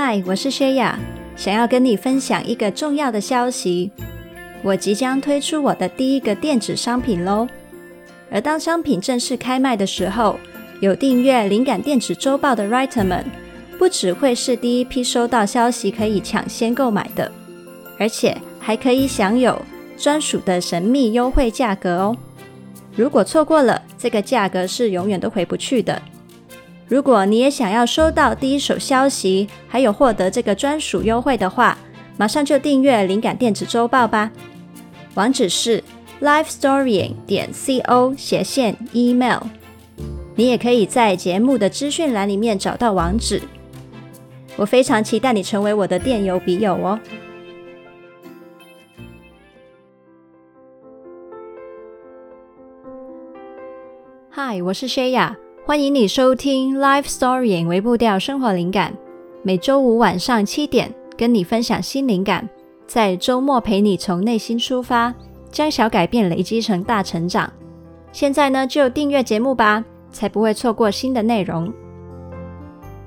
嗨，我是薛雅，想要跟你分享一个重要的消息，我即将推出我的第一个电子商品喽。而当商品正式开卖的时候，有订阅《灵感电子周报》的 Writer 们，不只会是第一批收到消息可以抢先购买的，而且还可以享有专属的神秘优惠价格哦。如果错过了，这个价格是永远都回不去的。如果你也想要收到第一手消息，还有获得这个专属优惠的话，马上就订阅《灵感电子周报》吧。网址是 lifestorying 点 co 斜线 email。你也可以在节目的资讯栏里面找到网址。我非常期待你成为我的电邮笔友哦。嗨，我是 Shaya，欢迎你收听 Life Story 微步调生活灵感。每周五晚上七点，跟你分享新灵感，在周末陪你从内心出发，将小改变累积成大成长。现在呢，就订阅节目吧。才不会错过新的内容。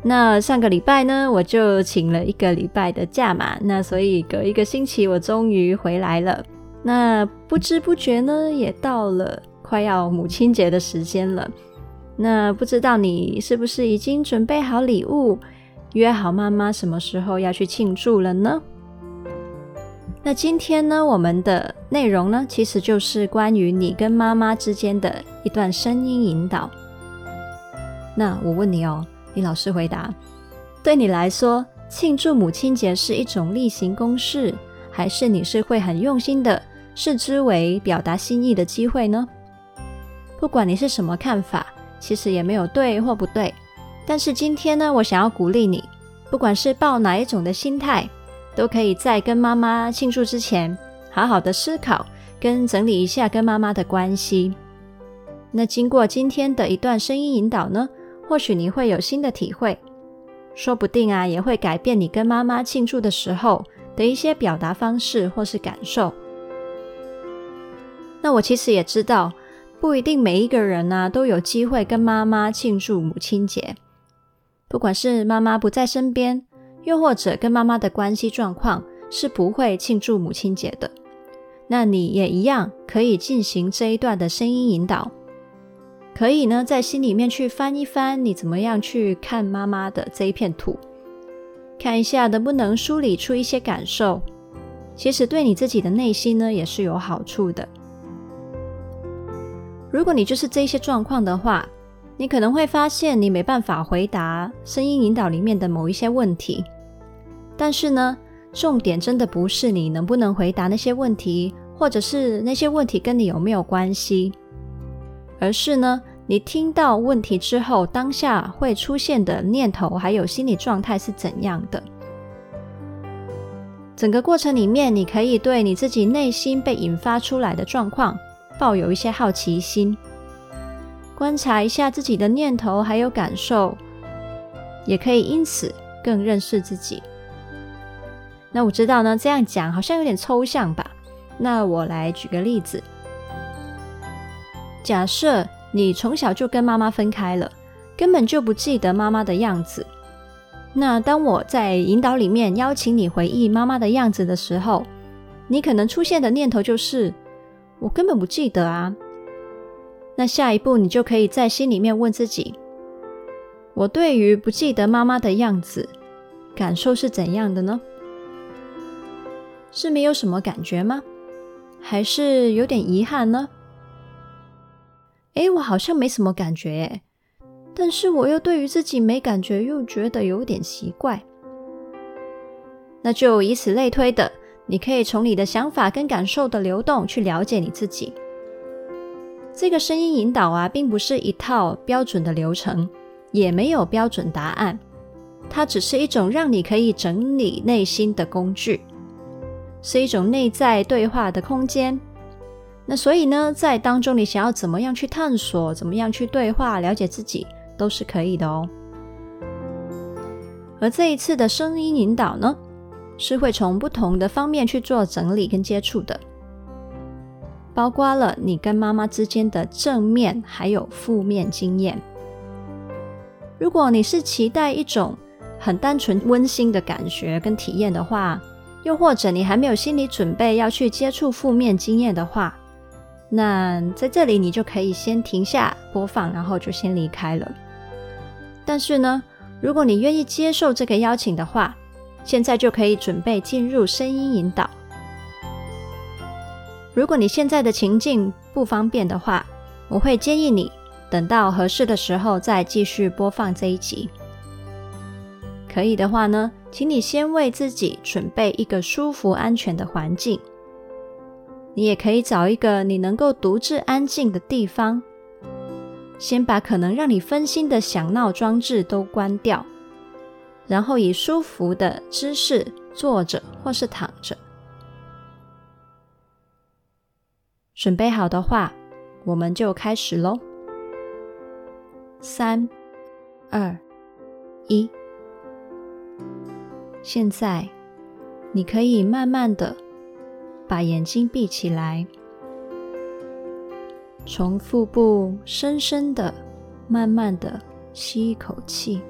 那上个礼拜呢，我就请了一个礼拜的假嘛，那所以隔一个星期，我终于回来了。那不知不觉呢，也到了快要母亲节的时间了。那不知道你是不是已经准备好礼物，约好妈妈什么时候要去庆祝了呢？那今天呢，我们的内容呢，其实就是关于你跟妈妈之间的一段声音引导。那我问你哦，你老实回答，对你来说，庆祝母亲节是一种例行公事，还是你是会很用心的视之为表达心意的机会呢？不管你是什么看法，其实也没有对或不对。但是今天呢，我想要鼓励你，不管是抱哪一种的心态，都可以在跟妈妈庆祝之前，好好的思考跟整理一下跟妈妈的关系。那经过今天的一段声音引导呢，或许你会有新的体会，说不定啊，也会改变你跟妈妈庆祝的时候的一些表达方式或是感受。那我其实也知道，不一定每一个人呢、都有机会跟妈妈庆祝母亲节。不管是妈妈不在身边，又或者跟妈妈的关系状况是不会庆祝母亲节的，那你也一样可以进行这一段的声音引导。可以呢，在心里面去翻一翻，你怎么样去看妈妈的这一片土，看一下能不能梳理出一些感受。其实对你自己的内心呢，也是有好处的。如果你就是这些状况的话，你可能会发现你没办法回答声音引导里面的某一些问题。但是呢，重点真的不是你能不能回答那些问题，或者是那些问题跟你有没有关系。而是呢，你听到问题之后，当下会出现的念头还有心理状态是怎样的？整个过程里面，你可以对你自己内心被引发出来的状况抱有一些好奇心，观察一下自己的念头还有感受，也可以因此更认识自己。那我知道呢，这样讲好像有点抽象吧？那我来举个例子。假设你从小就跟妈妈分开了，根本就不记得妈妈的样子。那当我在引导里面邀请你回忆妈妈的样子的时候，你可能出现的念头就是：我根本不记得啊。那下一步你就可以在心里面问自己：我对于不记得妈妈的样子，感受是怎样的呢？是没有什么感觉吗？还是有点遗憾呢？诶，我好像没什么感觉，但是我又对于自己没感觉，又觉得有点奇怪。那就以此类推的，你可以从你的想法跟感受的流动去了解你自己。这个声音引导啊，并不是一套标准的流程，也没有标准答案，它只是一种让你可以整理内心的工具，是一种内在对话的空间。那所以呢，在当中你想要怎么样去探索，怎么样去对话，了解自己，都是可以的哦。而这一次的声音引导呢，是会从不同的方面去做整理跟接触的，包括了你跟妈妈之间的正面还有负面经验。如果你是期待一种很单纯温馨的感觉跟体验的话，又或者你还没有心理准备要去接触负面经验的话，那在这里你就可以先停下播放，然后就先离开了。但是呢，如果你愿意接受这个邀请的话，现在就可以准备进入声音引导。如果你现在的情境不方便的话，我会建议你等到合适的时候再继续播放这一集。可以的话呢，请你先为自己准备一个舒服、安全的环境。你也可以找一个你能够独自安静的地方，先把可能让你分心的响闹装置都关掉，然后以舒服的姿势坐着或是躺着。准备好的话，我们就开始喽。三、二、一。现在，你可以慢慢的把眼睛闭起来，从腹部深深的、慢慢的吸一口气，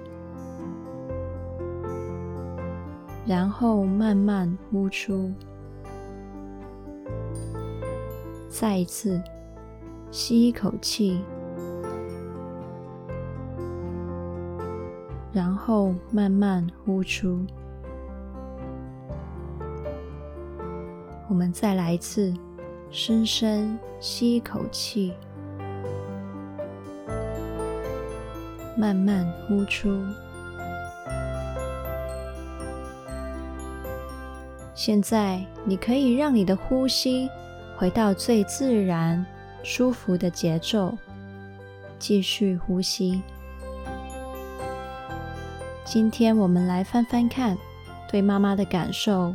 然后慢慢呼出。再一次吸一口气，然后慢慢呼出。我们再来一次，深深吸一口气，慢慢呼出。现在，你可以让你的呼吸回到最自然、舒服的节奏，继续呼吸。今天我们来翻翻看对妈妈的感受。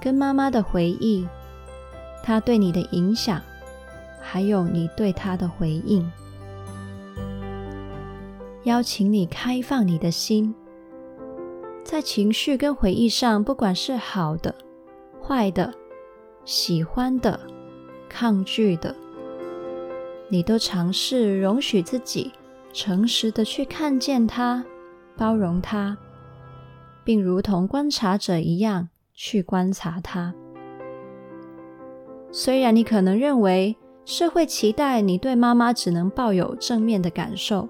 跟妈妈的回忆，她对你的影响，还有你对她的回应，邀请你开放你的心，在情绪跟回忆上，不管是好的、坏的、喜欢的、抗拒的，你都尝试容许自己诚实的去看见它，包容它，并如同观察者一样。去观察它。虽然你可能认为社会期待你对妈妈只能抱有正面的感受，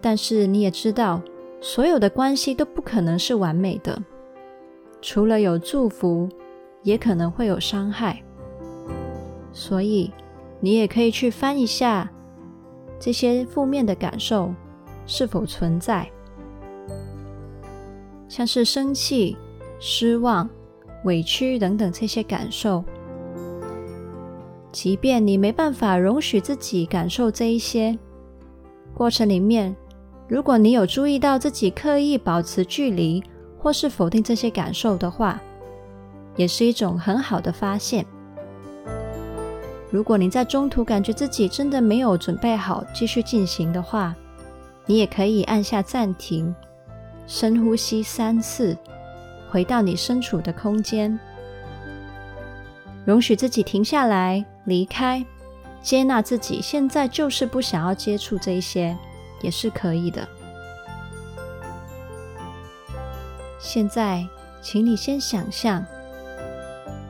但是你也知道，所有的关系都不可能是完美的。除了有祝福，也可能会有伤害。所以，你也可以去翻一下这些负面的感受是否存在，像是生气。失望、委屈等等这些感受，即便你没办法容许自己感受这一些，过程里面，如果你有注意到自己刻意保持距离或是否定这些感受的话，也是一种很好的发现。如果你在中途感觉自己真的没有准备好继续进行的话，你也可以按下暂停，深呼吸三次。回到你身处的空间，容许自己停下来，离开，接纳自己现在就是不想要接触这一些，也是可以的。现在，请你先想象，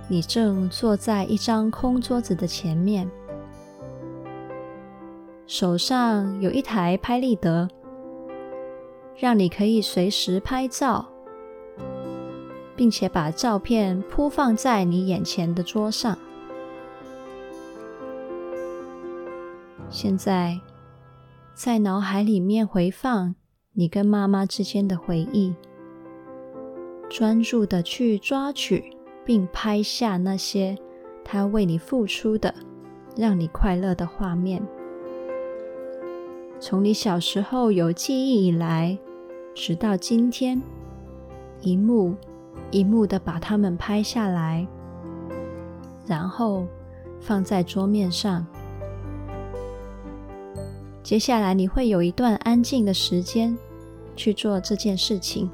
你正坐在一张空桌子的前面，手上有一台拍立得，让你可以随时拍照。并且把照片铺放在你眼前的桌上。现在，在脑海里面回放你跟妈妈之间的回忆，专注的去抓取并拍下那些他为你付出的、让你快乐的画面。从你小时候有记忆以来，直到今天，一幕。一幕的把它们拍下来，然后放在桌面上。接下来你会有一段安静的时间去做这件事情。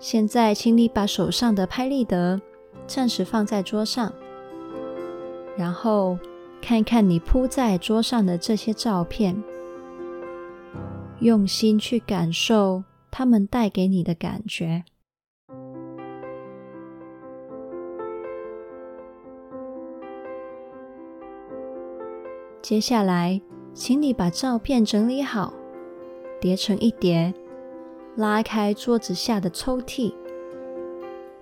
现在，请你把手上的拍立得暂时放在桌上，然后看看你铺在桌上的这些照片，用心去感受它们带给你的感觉。接下来，请你把照片整理好，叠成一叠。拉开桌子下的抽屉，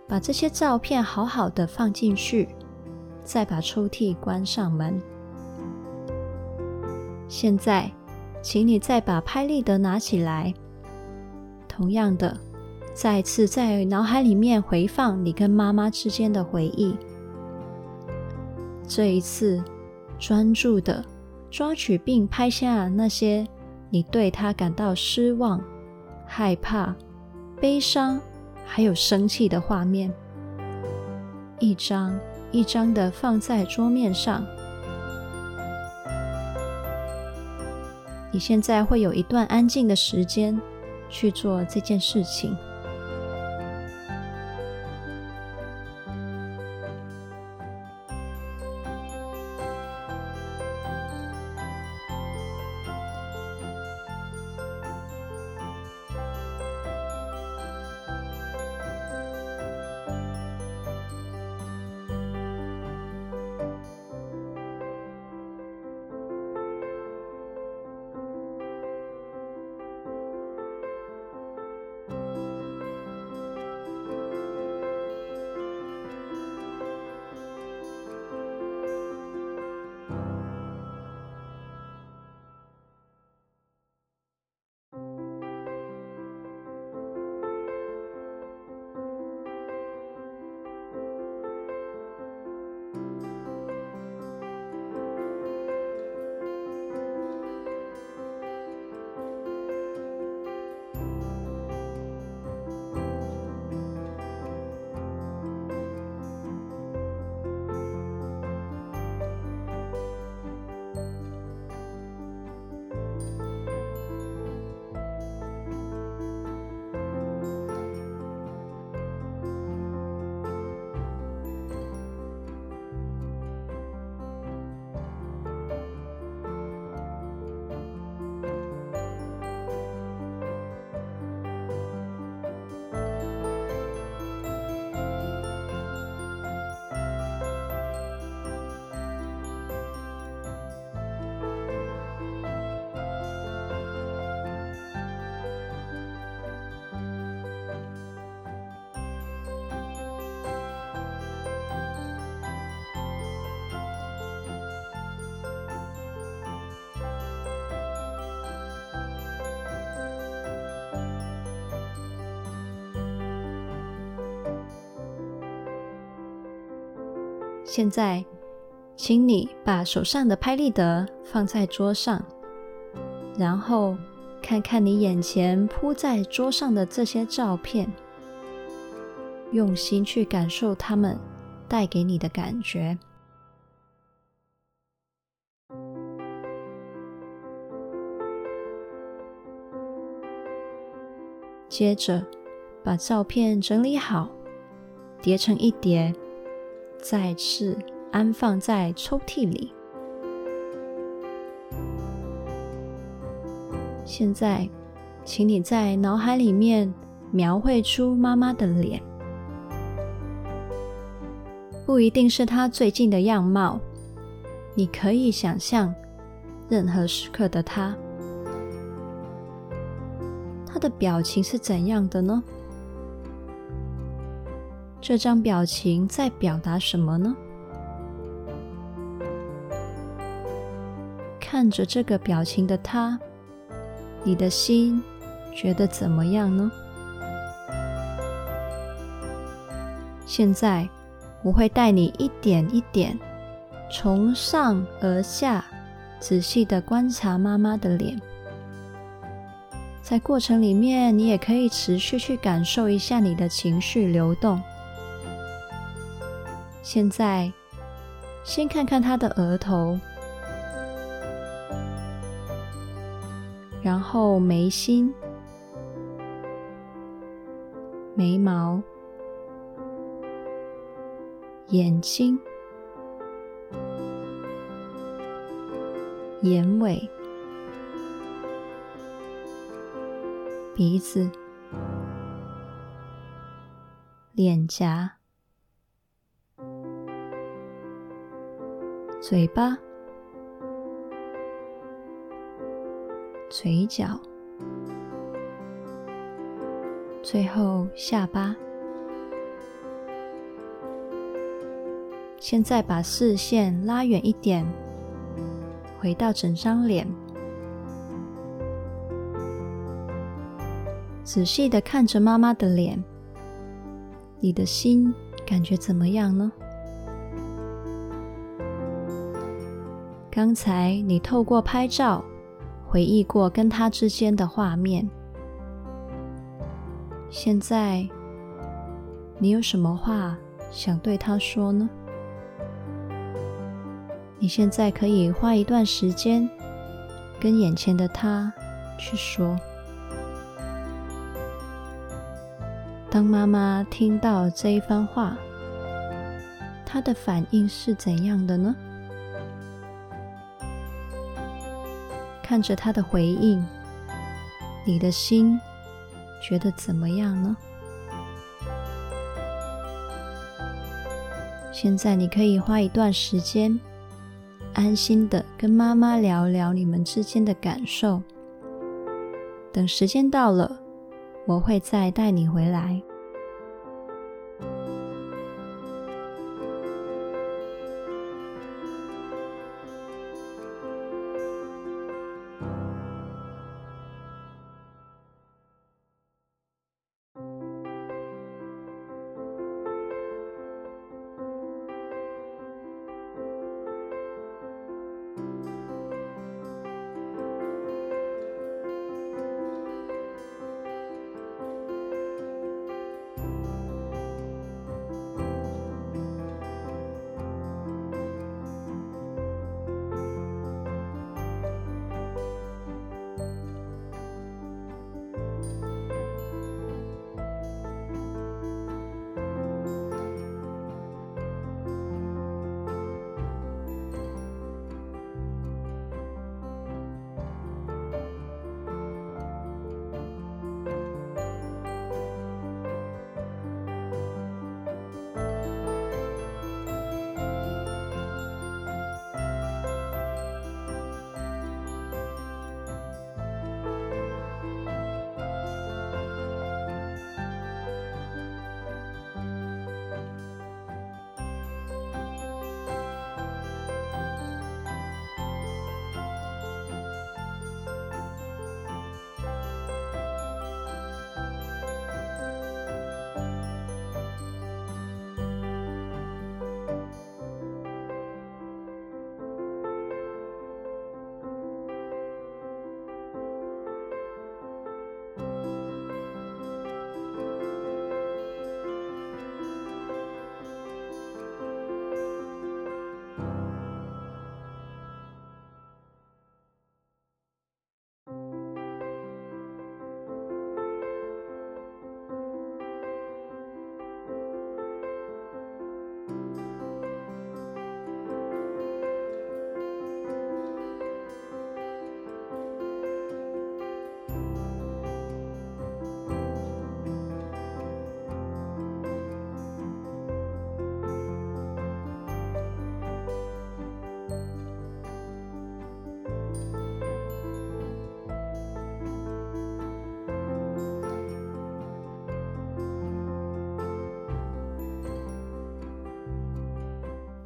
把这些照片好好的放进去，再把抽屉关上门。现在，请你再把拍立得拿起来，同样的，再次在脑海里面回放你跟妈妈之间的回忆。这一次，专注的抓取并拍下那些你对他感到失望。害怕、悲伤，还有生气的画面，一张一张的放在桌面上。你现在会有一段安静的时间去做这件事情。现在，请你把手上的拍立得放在桌上，然后看看你眼前铺在桌上的这些照片，用心去感受它们带给你的感觉。接着，把照片整理好，叠成一叠。再次安放在抽屉里。现在，请你在脑海里面描绘出妈妈的脸，不一定是她最近的样貌，你可以想象任何时刻的她，她的表情是怎样的呢？这张表情在表达什么呢？看着这个表情的他，你的心觉得怎么样呢？现在我会带你一点一点，从上而下，仔细的观察妈妈的脸。在过程里面，你也可以持续去感受一下你的情绪流动。现在，先看看他的额头，然后眉心、眉毛、眼睛、眼尾、鼻子、脸颊、嘴巴、嘴角。最后，下巴。现在把视线拉远一点，回到整张脸，仔细的看着妈妈的脸，你的心感觉怎么样呢？刚才你透过拍照回忆过跟他之间的画面。现在，你有什么话想对他说呢？你现在可以花一段时间跟眼前的他去说。当妈妈听到这一番话，她的反应是怎样的呢？看着他的回应，你的心。觉得怎么样呢？现在你可以花一段时间，安心的跟妈妈聊聊你们之间的感受。等时间到了，我会再带你回来。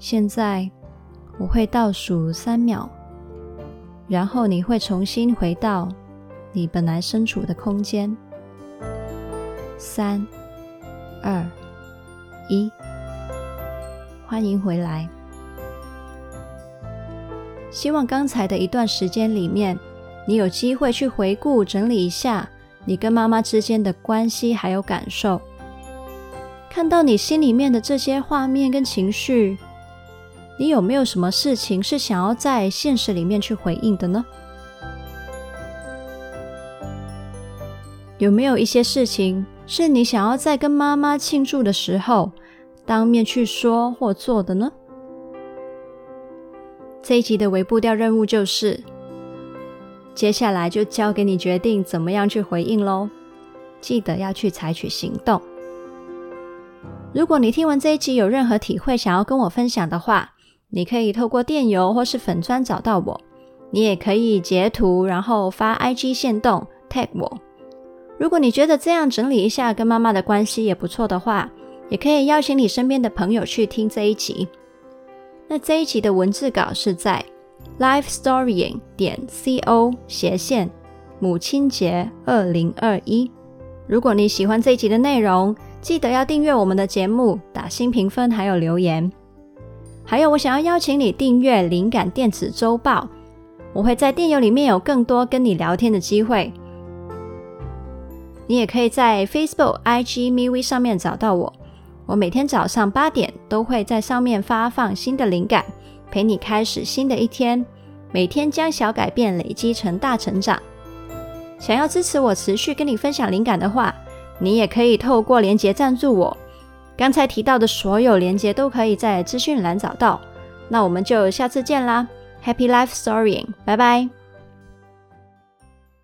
现在我会倒数三秒，然后你会重新回到你本来身处的空间。三、二、一，欢迎回来。希望刚才的一段时间里面，你有机会去回顾、整理一下你跟妈妈之间的关系还有感受，看到你心里面的这些画面跟情绪。你有没有什么事情是想要在现实里面去回应的呢？有没有一些事情是你想要在跟妈妈庆祝的时候当面去说或做的呢？这一集的微步调任务就是，接下来就交给你决定怎么样去回应喽。记得要去采取行动。如果你听完这一集有任何体会想要跟我分享的话，你可以透过电邮或是粉专找到我。你也可以截图，然后发 IG 线动 tag 我。如果你觉得这样整理一下跟妈妈的关系也不错的话，也可以邀请你身边的朋友去听这一集。那这一集的文字稿是在 lifestorying 点 co 斜线母亲节二零二一。如果你喜欢这一集的内容，记得要订阅我们的节目，打新评分，还有留言。还有，我想要邀请你订阅灵感电子周报，我会在电邮里面有更多跟你聊天的机会。你也可以在 Facebook、IG、MeWe 上面找到我。我每天早上八点都会在上面发放新的灵感，陪你开始新的一天。每天将小改变累积成大成长。想要支持我持续跟你分享灵感的话，你也可以透过连结赞助我。刚才提到的所有连接都可以在资讯栏找到。那我们就下次见啦，Happy Life Storying，拜拜。